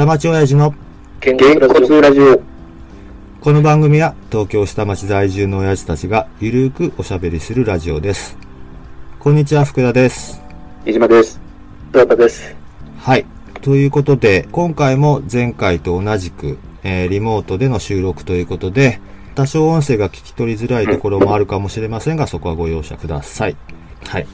下町親父のげんこつラジオ。この番組は東京下町在住の親父たちがゆるーくおしゃべりするラジオです。こんにちは、福田です。飯島です。どうかです。はい。ということで、今回も前回と同じく、えーリモートでの収録ということで、多少音声が聞き取りづらいところもあるかもしれませんが、そこはご容赦ください。はい。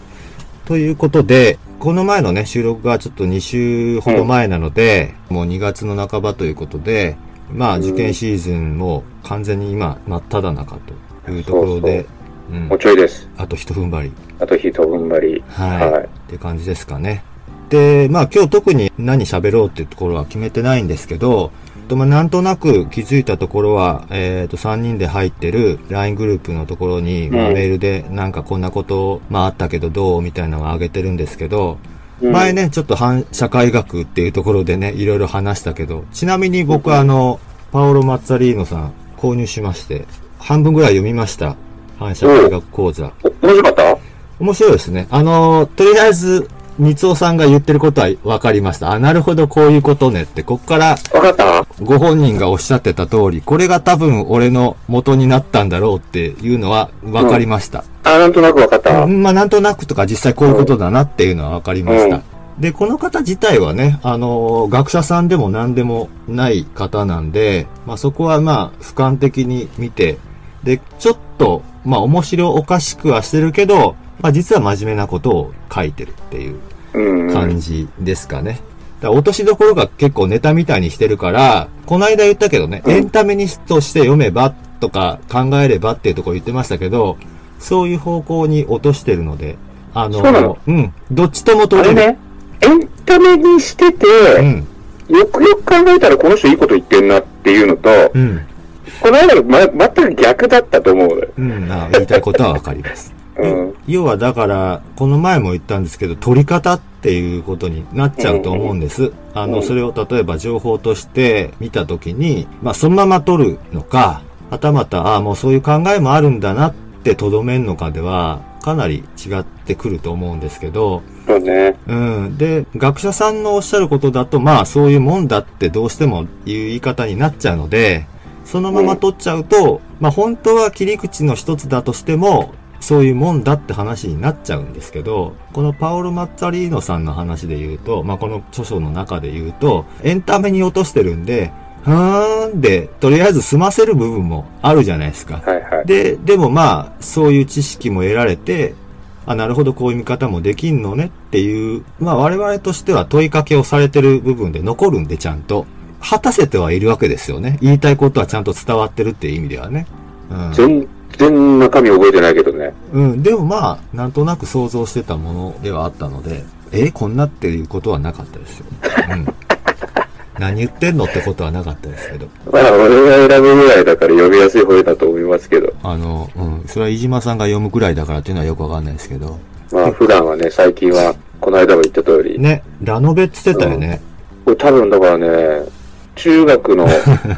ということで、この前のね、収録がちょっと2週ほど前なので、もう2月の半ばということで、まあ受験シーズンも完全に今、真っ只中というところで、うんもうちょいです。あと一踏ん張り。あと一踏ん張り。はい。はいって感じですかね。で、まあ今日特に何喋ろうっていうところは決めてないんですけど、とまあなんとなく気づいたところは、えっ、と3人で入ってる LINE グループのところに、メールでなんかこんなこと、まああったけどどうみたいなのを上げてるんですけど、うん前ね、ちょっと反社会学っていうところでね、いろいろ話したけど、ちなみに僕はあの、パオロ・マッツァリーノさん購入しまして、半分ぐらい読みました。反社会学講座。お面白かった？面白いですね。あの、とりあえず、三尾さんが言ってることは分かりました。あ、なるほど、こういうことねって、こっからわかった？ご本人がおっしゃってた通り、これが多分俺の元になったんだろうっていうのは分かりました。あ、なんとなくわかった。うんまあ、なんとなくとか実際こういうことだなっていうのは分かりました。で、この方自体はね、あの、学者さんでも何でもない方なんで、まあそこはまあ、俯瞰的に見て、で、ちょっと、まあ面白おかしくはしてるけど、まあ実は真面目なことを書いてるっていううん。感じですかね。だ落としどころが結構ネタみたいにしてるから、この間言ったけどね、うんエンタメにとして読めばとか考えればっていうところ言ってましたけど、そういう方向に落としてるので、あの、の？うん、どっちともあ取れる。エンタメにしてて、うん、よくよく考えたらこの人いいこと言ってんなっていうのと、うん、この間ま、全く逆だったと思う。うん、あ言いたいことはわかります。うん。要はだから、この前も言ったんですけど、取り方っていうことになっちゃうと思うんです。あの、うんそれを例えば情報として見たときに、まあそのまま取るのか、はたまた、ああ、もうそういう考えもあるんだなってとどめんのかでは、かなり違ってくると思うんですけど、そうね。うん。で、学者さんのおっしゃることだと、まあそういうもんだってどうしても言う言い方になっちゃうので、そのまま取っちゃうと、まあ本当は切り口の一つだとしても、そういうもんだって話になっちゃうんですけど、このパオロ・マッツァリーノさんの話で言うと、まあこの著書の中で言うと、エンタメに落としてるんで、ふーんで、とりあえず済ませる部分もあるじゃないですか。はいはい。で、でもまあ、そういう知識も得られて、あ、なるほど、こういう見方もできんのねっていう、まあ我々としては問いかけをされてる部分で残るんでちゃんと、果たせてはいるわけですよね。言いたいことはちゃんと伝わってるっていう意味ではね。全然中身覚えてないけどね。うん。うん。でもまあ、なんとなく想像してたものではあったので、え、こんなっていうことはなかったですよ。うん。何言ってんのってことはなかったですけど。まあ、俺が選ぶぐらいだから読みやすい方だと思いますけど。あの、うん。それは飯島さんが読むくらいだからっていうのはよくわかんないですけど。まあ、普段はね、最近は、この間も言った通り、ね、ラノベって言ってたよね。これ多分だからね、中学の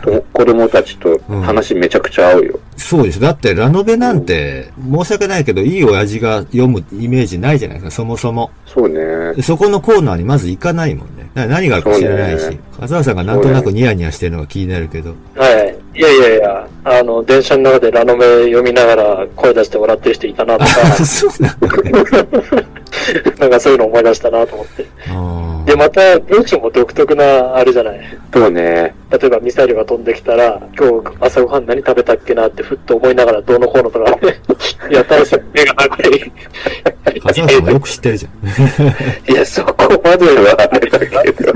と 子供たちと話めちゃくちゃ合うよ。そうです。だって、ラノベなんて、申し訳ないけど、いい親父が読むイメージないじゃないですか、そもそも。そうね。でそこのコーナーにまず行かないもんね。何があるか知らないしね。笠原さんがなんとなくニヤニヤしてるのが気になるけど。はい。いやいやいや、あの、電車の中でラノベ読みながら声出して笑ってる人いたなとか、そうなんだ。なんかそういうの思い出したなと思って。あで、また文章も独特な、あれじゃない？そうね。例えばミサイルが飛んできたら、今日朝ごはん何食べたっけなってふっと思いながらどうのこうのとか、いや、大切目が長い。ー笠原さんもよく知ってるじゃん。いや、そこまではあれだけど。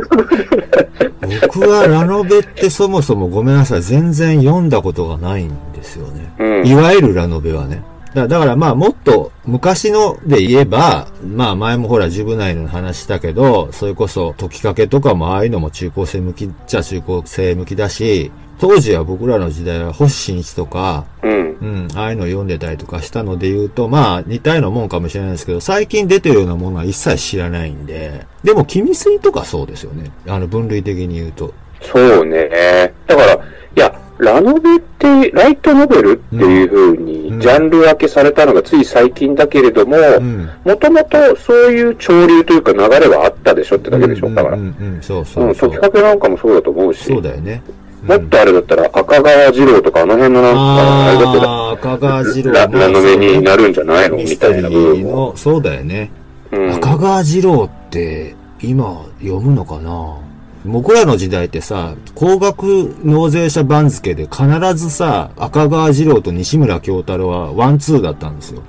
僕はラノベってそもそもごめんなさい、全然読んだことがないんですよね。うん。いわゆるラノベはね。だだからまあもっと昔ので言えば、まあ前もほらジュブナイルの話したけど、それこそ解きかけとかもああいうのも中高生向きっちゃ中高生向きだし、当時は僕らの時代は星新一とか、うん。うん、ああいうの読んでたりとかしたので言うと、まあ似たようなもんかもしれないですけど、最近出てるようなものは一切知らないんで、でも君水とかそうですよね。あの分類的に言うと。そうね。だから、いや、ラノベって、ライトノベルっていう風にうんジャンル分けされたのがつい最近だけれども、うん。もともとそういう潮流というか流れはあったでしょってだけでしょ、だから。うんん、ううんうん、そうそうそう。解きかけなんかもそうだと思うし、そうだよね。もっとあれだったら赤川次郎とかあの辺のなんか、あれだったら、赤川次郎ララノベになるんじゃないの？みたいな部分ーも。の、そうだよね。うん赤川次郎って今読むのかな？僕らの時代ってさ、高額納税者番付で必ずさ、赤川次郎と西村京太郎はワンツーだったんですよ。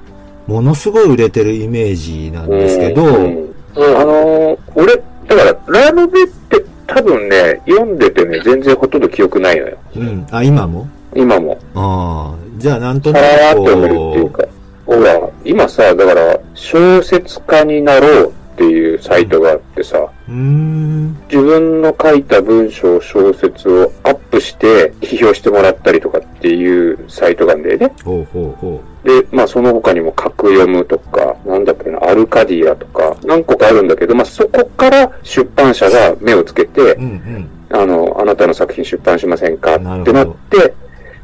ものすごい売れてるイメージなんですけど、うんうんあのー俺、だから、ラノベって多分ね、読んでてね、全然ほとんど記憶ないのよ。うん、あ、今も？今も。ああ、じゃあなんとパなくラーっと読めるっていうこか。ほら、今さ、だから、小説家になろうっていうサイトがあってさ、う、ん、自分の書いた文章、小説をアップして批評してもらったりとかっていうサイトがあるんだよね。ほうほうほで、まあその他にも格読むとか、なんだっけな、アルカディアとか、何個かあるんだけど、まあそこから出版社が目をつけてう。う、んうん。あの、あなたの作品出版しませんかってなって、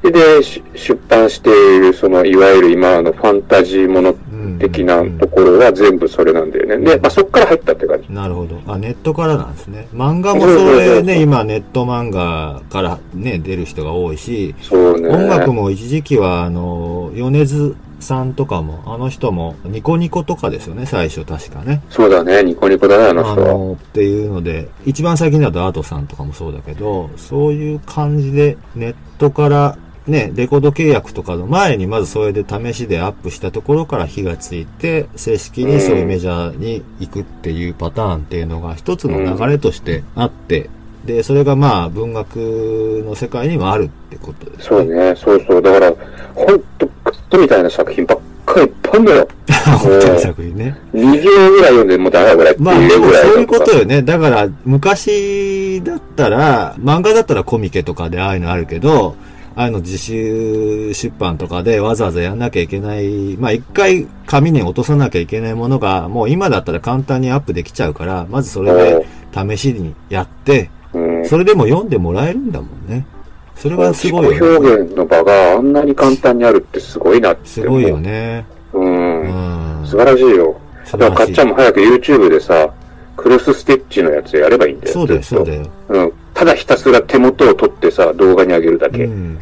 で、出版している、その、いわゆる今のファンタジーもの的なところは全部それなんだよね。で、まあそこから入ったって感じ。なるほど。あ、ネットからなんですね。漫画もそれね、今ネット漫画からね、出る人が多いし、そうね。音楽も一時期は、あの、米津さんとかも、あの人も、ニコニコとかですよね、最初確かね。そうだね、ニコニコだね、あのあ人は。の、っていうので、一番最近だとアートさんとかもそうだけど、そういう感じで、ネットから、ね、レコード契約とかの前にまずそれで試しでアップしたところから火がついて、正式にそういうメジャーに行くっていうパターンっていうのが一つの流れとしてあって、で、それがまあ文学の世界にもあるってことですそうね、そうそう。だから、ほんと、クッとみたいな作品ばっかりいっぱいあるんだよ。本当に作品ね。2行ぐらい読んでもうダメだぐらいもそういうことよね。だから、昔だったら、漫画だったらコミケとかでああいうのあるけど、ああいうの自主出版とかでわざわざやんなきゃいけない、まあ一回紙に落とさなきゃいけないものが、もう今だったら簡単にアップできちゃうから、まずそれで試しにやって、うん。それでも読んでもらえるんだもんね。それがすごいよね。表現の場があんなに簡単にあるってすごいなって。すごいよね。う。うんん。素晴らしいよ。だからかっちゃんも早く YouTube でさ、クロスステッチのやつやればいいんだよ。そうだよ、そうだよ。うん。ただひたすら手元を取ってさ、動画に上げるだけ。うん。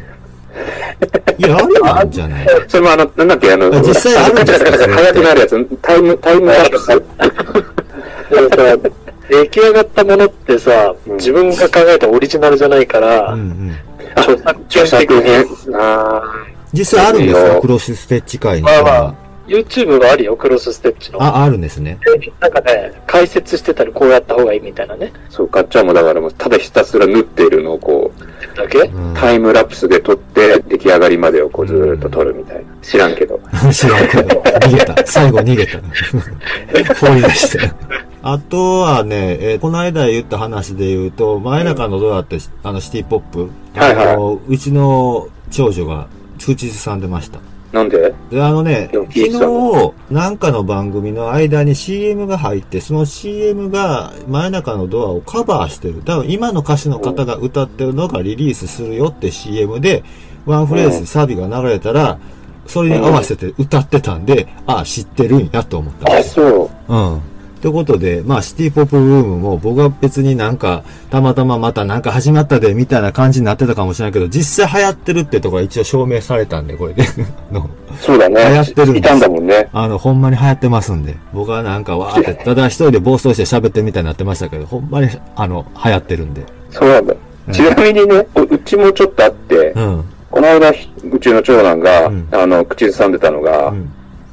いや、ありなんじゃない？それもあの、なんだっけ、あの、あ実際あるんですか？早くなるやつ、タイム、タイムラプス。出来上がったものってさ、うん自分が考えたオリジナルじゃないから、うんうん。著作著作権的に。権。あ実際あるんですか？クロスステッチ界にまあまあは。YouTube があるよ、クロスステッチの。あ、あるんですね。なんかね、解説してたらこうやった方がいいみたいなね。ーそう、かっちゃんもだからもう、ただひたすら縫っているのをこう、だけ、うんタイムラプスで撮って、出来上がりまでをこうずーっと撮るみたいな。知らんけど。知らんけど。逃げた。最後逃げた。放り出して。あとはね、えーこの間言った話で言うと、前中のドアって、あの、シティポップ？はいはいあの、うちの長女が口ずさんでました。なんで？で、あのね、昨日、なんかの番組の間に CM が入って、その CM が前中のドアをカバーしてる。多分今の歌手の方が歌ってるのがリリースするよって CM で、ワンフレーズサビが流れたら、それに合わせて歌ってたんで、ああ、知ってるんやと思ったんあ、ですよ。そう。うん。ってことで、まあ、シティポップブームも僕は別になんか、たまたままたなんか始まったで、みたいな感じになってたかもしれないけど、実際流行ってるってところは一応証明されたんで、これで。のそうだね。流行ってるんですいたんだもんね。あの、ほんまに流行ってますんで。僕はなんかわーって、ただ一人で暴走して喋ってるみたいになってましたけど、ほんまに、あの、流行ってるんで。そうなんだ。うんちなみにね、ううちもちょっとあって、うん。この間、ひうちの長男が、うんあの、口ずさんでたのが、うん。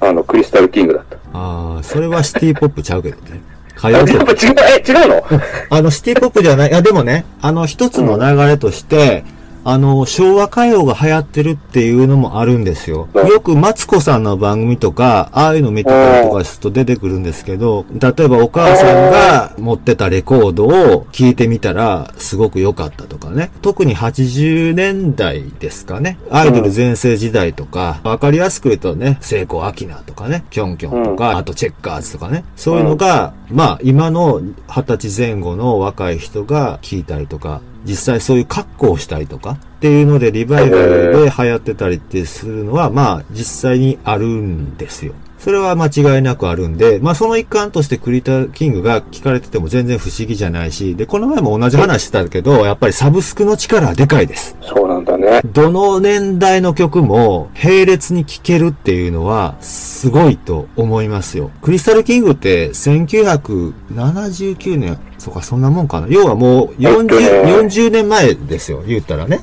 あの、クリスタルキングだった。ああ、それはシティポップちゃうけどね。歌あ、謡曲。違う、え、違うの？あの、シティポップじゃない、いやでもね、あの、一つの流れとして、あの、昭和歌謡が流行ってるっていうのもあるんですよ。うんよくマツコさんの番組とか、ああいうの見てたりとかすると出てくるんですけど、例えばお母さんが持ってたレコードを聴いてみたら、すごく良かったとかね。特に80年代ですかね。アイドル全盛時代とか、わかりやすく言うとね、聖子アキナとかね、キョンキョンとか、あとチェッカーズとかね。そういうのが、まあ、今の二十歳前後の若い人が聴いたりとか、実際そういう格好をしたりとかっていうのでリバイバルで流行ってたりってするのは、まあ実際にあるんですよ。それは間違いなくあるんで、まあその一環としてクリターキングが聞かれてても全然不思議じゃないし、で、この前も同じ話したけど、やっぱりサブスクの力はでかいです。そうなんだね。どの年代の曲も並列に聴けるっていうのはすごいと思いますよ。クリスタルキングって1979年、そうかそんなもんかな。要はもうえっとね40、40年前ですよ、言ったらね。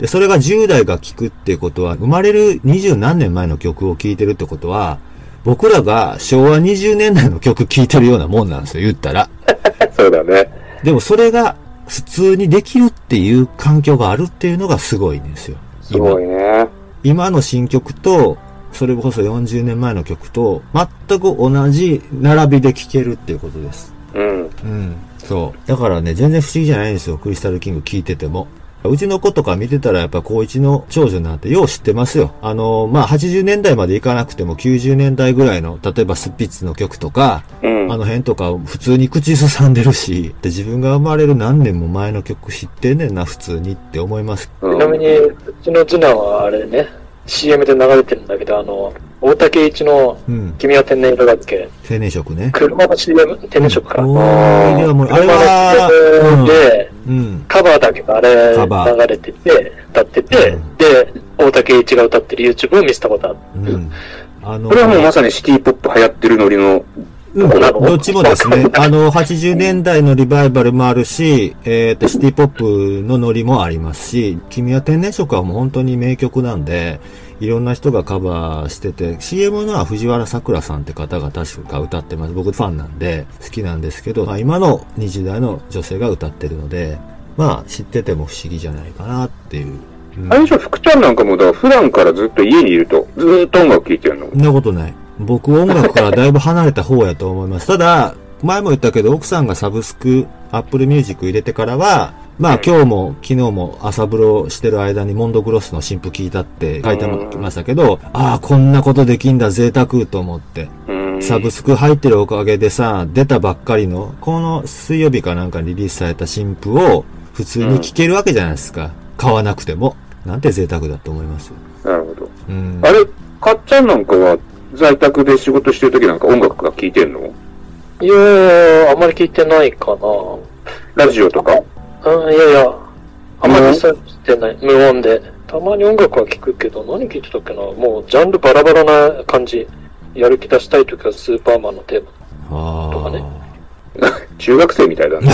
で、それが10代が聴くっていうことは、生まれる20何年前の曲を聴いてるってことは、僕らが昭和20年代の曲聴いてるようなもんなんですよ、言ったら。そうだね。でもそれが普通にできるっていう環境があるっていうのがすごいんですよ。すごいね。今の新曲と、それこそ40年前の曲と、全く同じ並びで聴けるっていうことです。うん。うん。そう。だからね、全然不思議じゃないんですよ。クリスタルキング聴いてても。うちの子とか見てたらやっぱ高一の長女なんてよう知ってますよ。あの、まあ、80年代までいかなくても90年代ぐらいの、例えばスピッツの曲とか、うん。あの辺とか普通に口ずさんでるし、で自分が生まれる何年も前の曲知ってんねんな、普通にって思います。うんちなみに、うちの次男はあれね、CM で流れてるんだけど、あの、大竹一のうん。君は天然色だっけ青年色ね。車の CM、天然色か。おーではもう、あれ車は、の CM で、うん。カバーだけがあれカバー流れてて、歌ってて、うんで、大竹一が歌ってる YouTube を見せたことある。うん。あの、これはもうまさにシティポップ流行ってるノリの、うん、どっちもですね。あの、80年代のリバイバルもあるし、えっ、と、シティポップのノリもありますし、君は天然色はもう本当に名曲なんで、いろんな人がカバーしてて、CM のは藤原さくらさんって方が確か歌ってます。僕ファンなんで、好きなんですけど、まあ、今の20代の女性が歌ってるので、まあ、知ってても不思議じゃないかなっていう。うんあれでしょ、福ちゃんなんかも、だ普段からずっと家にいると、ずーっと音楽聴いてるの？そんなことない。僕音楽からだいぶ離れた方やと思います。ただ、前も言ったけど、奥さんがサブスク、Apple Music 入れてからは、まあ今日も昨日も朝風呂してる間にモンドグロスの新譜聞いたって書いてましたけど、ああ、こんなことできんだ、贅沢と思って。うん。サブスク入ってるおかげでさ、出たばっかりの、この水曜日かなんかにリリースされた新譜を普通に聴けるわけじゃないですか。買わなくても。なんて贅沢だと思います？なるほど。うん。あれ、かっちゃんなんかは、在宅で仕事してる時なんか音楽が聴いてんの？いやー、あんまり聞いてないかな。ラジオとか？うん、いやいや、あんまりそうしてない。無音で。たまに音楽は聴くけど、何聴いてたっけな。もう、ジャンルバラバラな感じ。やる気出したい時はスーパーマンのテーマ。とかねあ 中学生みたいだね。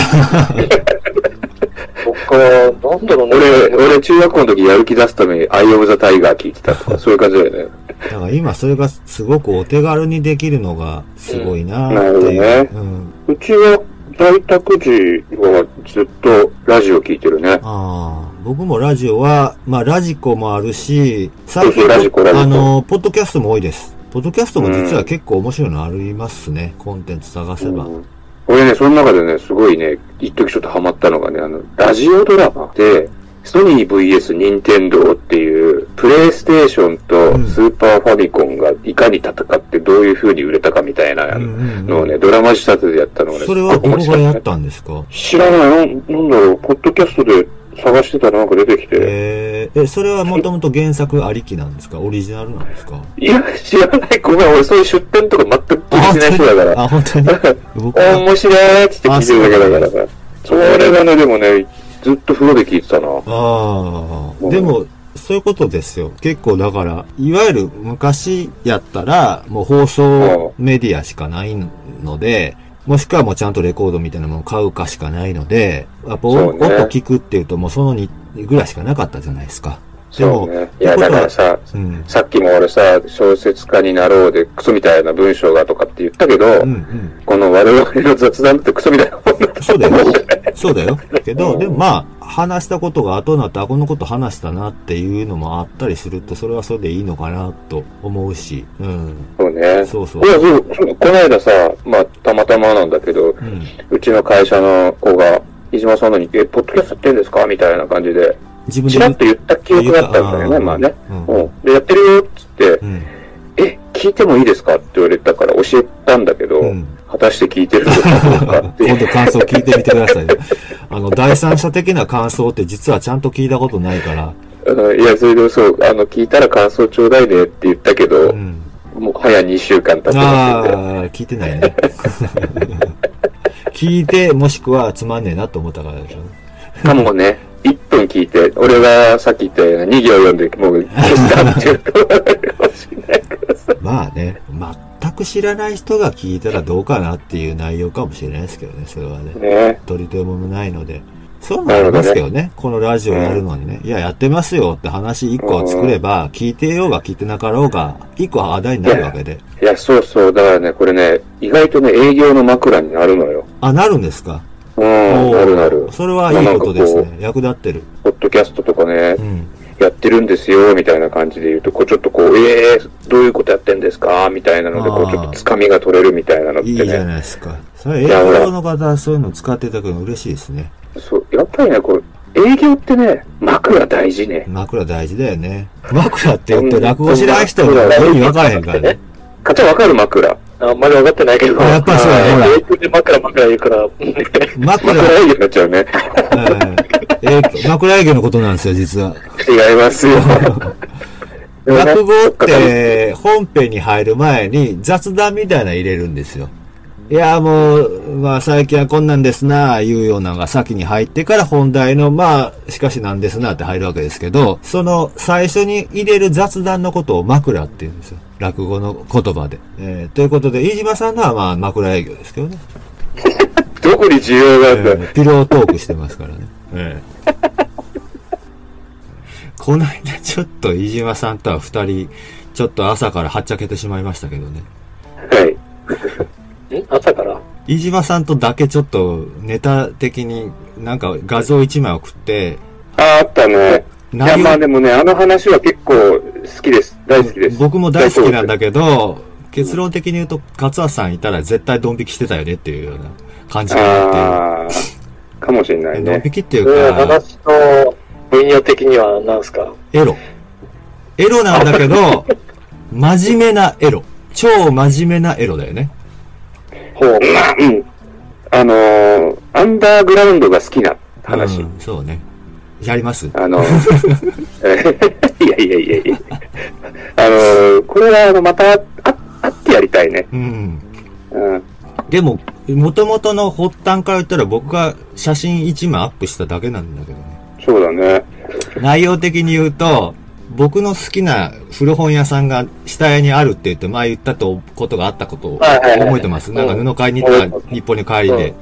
とか、なんだろうね。俺、俺中学校の時やる気出すためにアイオブザタイガー聴いてたとか、そういう感じだよね。あ。だから今それがすごくお手軽にできるのがすごいなうんなっていう。るうん。うちは在宅時はずっとラジオ聴いてるね。ああ、僕もラジオは、まあラジコもあるし、最そうそうラジコラジコあの、ポッドキャストも多いです。ポッドキャストも実は結構面白いのありますね。コンテンツ探せば。うん俺ね、その中でね、すごいね、一時ちょっとハマったのがね、あの、ラジオドラマで、ソニー VS 任天堂っていう、プレイステーションとうん。スーパーファミコンがいかに戦ってどういう風に売れたかみたいなのをね、ドラマ仕立てでやったのがね、それはすごく面どこがやったたんですか？知らない、なんだろう、ポッドキャストで探してたらなんか出てきて、えー、え、それはもともと原作ありきなんですか？オリジナルなんですか？いや、知らない、ごめん、俺そういう出展とか全く気にしない人だから。あ、本当に？面白いっつって聞いてるだけだから。さ。それがね、でもね、ずっと風呂で聞いてたな。ああ、でも、そういうことですよ。結構だから、いわゆる昔やったら、もう放送メディアしかないので、もしくはもうちゃんとレコードみたいなものを買うかしかないので、やっぱそうね音聞くっていうともうその2ぐらいしかなかったじゃないですか。でも、そうね。いや、だからさ、うん。さっきも俺さ、小説家になろうでクソみたいな文章がとかって言ったけど、うんうん。この我々の雑談ってクソみたいなもんだとそうだよ。そうだよ。けど、うんでもまあ、話したことが後になって、あ、このこと話したなっていうのもあったりすると、それはそれでいいのかなと思うし、うん。そうね。そうそうい。やそうこの間さ、まあ、たまたまなんだけど、うん。うちの会社の子が、飯島さんのに、え、ポッドキャストやってんですか？みたいな感じで、自分でちらっと言った記憶があったんだよね、まあね。うんうん。で、やってるよ、っつって、うん。え、聞いてもいいですかって言われたから教えたんだけど、うん果たして聞いてるのかどうか今度感想聞いてみてくださいね。あ あの、第三者的な感想って実はちゃんと聞いたことないから。うん、いや、それでそう、あの、聞いたら感想ちょうだいねって言ったけど、うん、もう早2週間経ってますああ、聞いてないね。聞いて、もしくはつまんねえなと思ったからでしょ。かもね。1分聞いて、俺がさっき言ったような2行読んで、もう消したっていうまあね、全く知らない人が聞いたらどうかなっていう内容かもしれないですけどね、それはね。ね取り留めもないので。そうなりますけどね、ねこのラジオやるのにね、いや、やってますよって話1個作れば、聞いてようが聞いてなかろうが、1個話題になるわけで。いや、そうそう、だからね、これね、意外とね、営業の枕になるのよ。あ、なるんですか？うん、なるなる。それはいいことですね。役立ってる。ポッドキャストとかね、うん、やってるんですよ、みたいな感じで言うと、こうちょっとこう、ええー、どういうことやってんですか？みたいなので、こうちょっとつかみが取れるみたいなのってね。いいじゃないですか。それ営業の方はそういうの使っていただくの嬉しいですね。そう、やっぱりね、こう、営業ってね、枕大事ね。枕大事だよね。枕って言って落語しない人が意味分からへんからね。かちゃ分かる枕。あんまり分かってないけど。やっぱそうや、ほら。で枕枕言うから。枕営業になっちゃうね。えー、枕営業のことなんですよ、実は。違いますよ。落語って本編に入る前に雑談みたいなの入れるんですよ。いや、もう、まあ最近はこんなんですな、いうようなのが先に入ってから本題の、まあ、しかしなんですなって入るわけですけど、その最初に入れる雑談のことを枕って言うんですよ。落語の言葉で。えー、ということで、飯島さんのはまあ枕営業ですけどね。どこに需要があるんだ、えー、ピロートークしてますからね。えー、この間ちょっと飯島さんとは二人、ちょっと朝からはっちゃけてしまいましたけどね。はい。ん朝から？飯島さんとだけちょっとネタ的になんか画像一枚送って、ああ、あったね。いや、まあでもね、あの話は結構好きです。大好きです。僕も大好きなんだけど、結論的に言うと、勝橋さんいたら絶対ドン引きしてたよねっていうような感じかなって。かもしれないね。ドン引きっていうか。話の分野的には何すか？エロ。エロなんだけど、真面目なエロ。超真面目なエロだよね。ほう。まあ、うん。あのー、アンダーグラウンドが好きな話。うん、そうね。やります？あの、いやいやいやいや。あの、これはあの、また、あ、あってやりたいね。うん。うん。でも、もともとの発端から言ったら僕が写真1枚アップしただけなんだけどね。そうだね。内容的に言うと、僕の好きな古本屋さんが下屋にあるって言って前言ったとことがあったことを覚えてます？なんか布買いに行った日本に帰りで。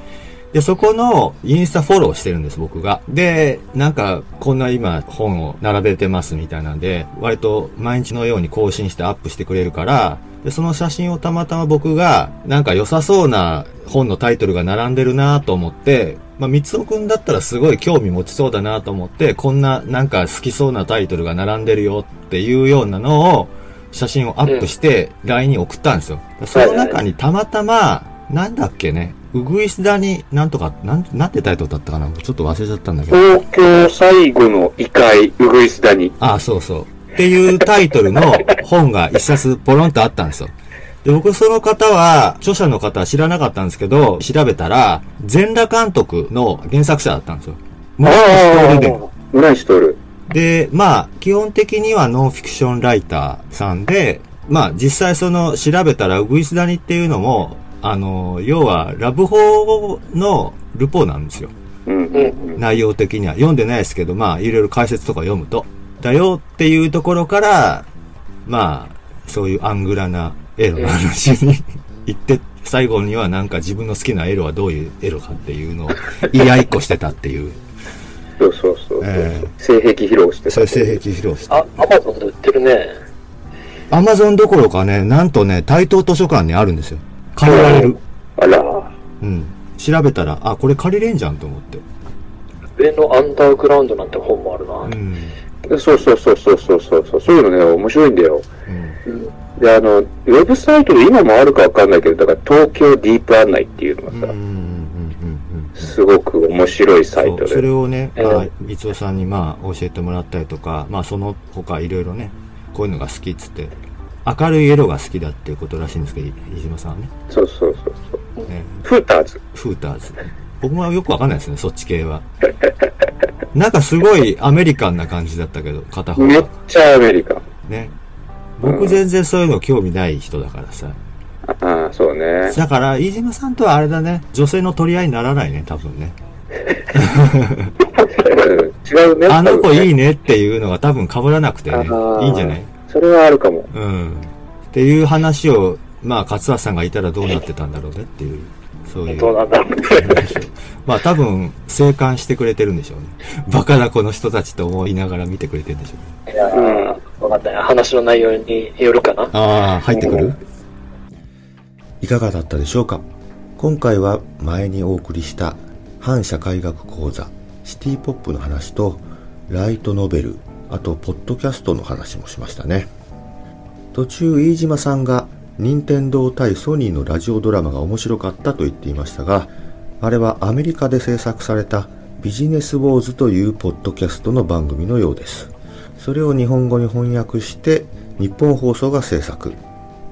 で、そこのインスタフォローしてるんです、僕が。で、なんか、こんな今本を並べてますみたいなんで、割と毎日のように更新してアップしてくれるから、で、その写真をたまたま僕が、なんか良さそうな本のタイトルが並んでるなと思って、まあ、三尾くんだったらすごい興味持ちそうだなと思って、こんななんか好きそうなタイトルが並んでるよっていうようなのを、写真をアップして、LINE に送ったんですよ。その中にたまたま、なんだっけね、うぐいすだに、なんとか、なん、なんてタイトルだったかな？ちょっと忘れちゃったんだけど。東京最後の異界、うぐいすだに。ああ、そうそう。っていうタイトルの本が一冊ポロンとあったんですよ。で、僕その方は、著者の方は知らなかったんですけど、調べたら、全裸監督の原作者だったんですよ。村石徹で。村石徹。で、まあ、基本的にはノンフィクションライターさんで、まあ、実際その、調べたら、ウグイスダニっていうのも、あの、要は、ラブホのルポなんですよ。内容的には。読んでないですけど、まあ、いろいろ解説とか読むと。だよっていうところから、まあ、そういうアングラなエロの話に行って、最後にはなんか自分の好きなエロはどういうエロかっていうのを言い合いっこしてたっていう。そうそうそう。えー、性癖披露してた。そう、性癖披露してた。あ、アマゾンで売ってるね。アマゾンどころかね、なんとね、台東図書館にあるんですよ。借りられる。あら。うん。調べたら、あ、これ借りれんじゃんと思って。上のアンダーグラウンドなんて本もあるな。うん。そうそうそうそうそうそう。そういうのね、面白いんだよ。うん。で、あの、ウェブサイトで今もあるかわかんないけど、だから東京ディープ案内っていうのがさ、すごく面白いサイトで。それをね、まあ、三尾さんにまあ教えてもらったりとか、まあその他いろいろね、こういうのが好きっつって、明るい色が好きだっていうことらしいんですけど、飯島さんはね。そうそうそうそう。ね、フーターズ。フーターズ。僕もよくわかんないですね、そっち系は。なんかすごいアメリカンな感じだったけど、片方めっちゃアメリカン。ね。僕全然そういうの興味ない人だからさ。ああ、そうね。だから、飯島さんとはあれだね、女性の取り合いにならないね、多分ね。違うね。あの子いいね。ねっていうのが多分被らなくてね、いいんじゃない？それはあるかも。うん。っていう話を、まあ、勝田さんがいたらどうなってたんだろうねっていう、そういう。どうなんだ。まあ多分、生還してくれてるんでしょうね。バカなこの人たちと思いながら見てくれてるんでしょうね。いやー、わかんない。話の内容によるかな。ああ、入ってくる？いかがだったでしょうか？今回は前にお送りした反社会学講座シティポップの話とライトノベルあとポッドキャストの話もしましたね途中飯島さんが任天堂対ソニーのラジオドラマが面白かったと言っていましたがあれはアメリカで制作されたビジネスウォーズというポッドキャストの番組のようです。それを日本語に翻訳して日本放送が制作。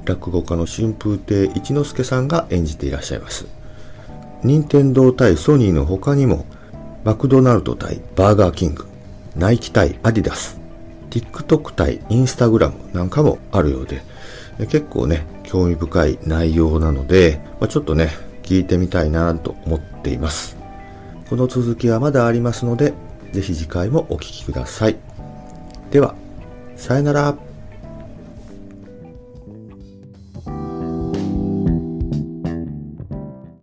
落語家の春風亭一之輔さんが演じていらっしゃいます。任天堂対ソニーの他にもマクドナルド対バーガーキングナイキ対アディダス TikTok 対インスタグラムなんかもあるようで結構ね興味深い内容なので、まあ、ちょっとね聞いてみたいなと思っています。この続きはまだありますのでぜひ次回もお聴きください。ではさよなら。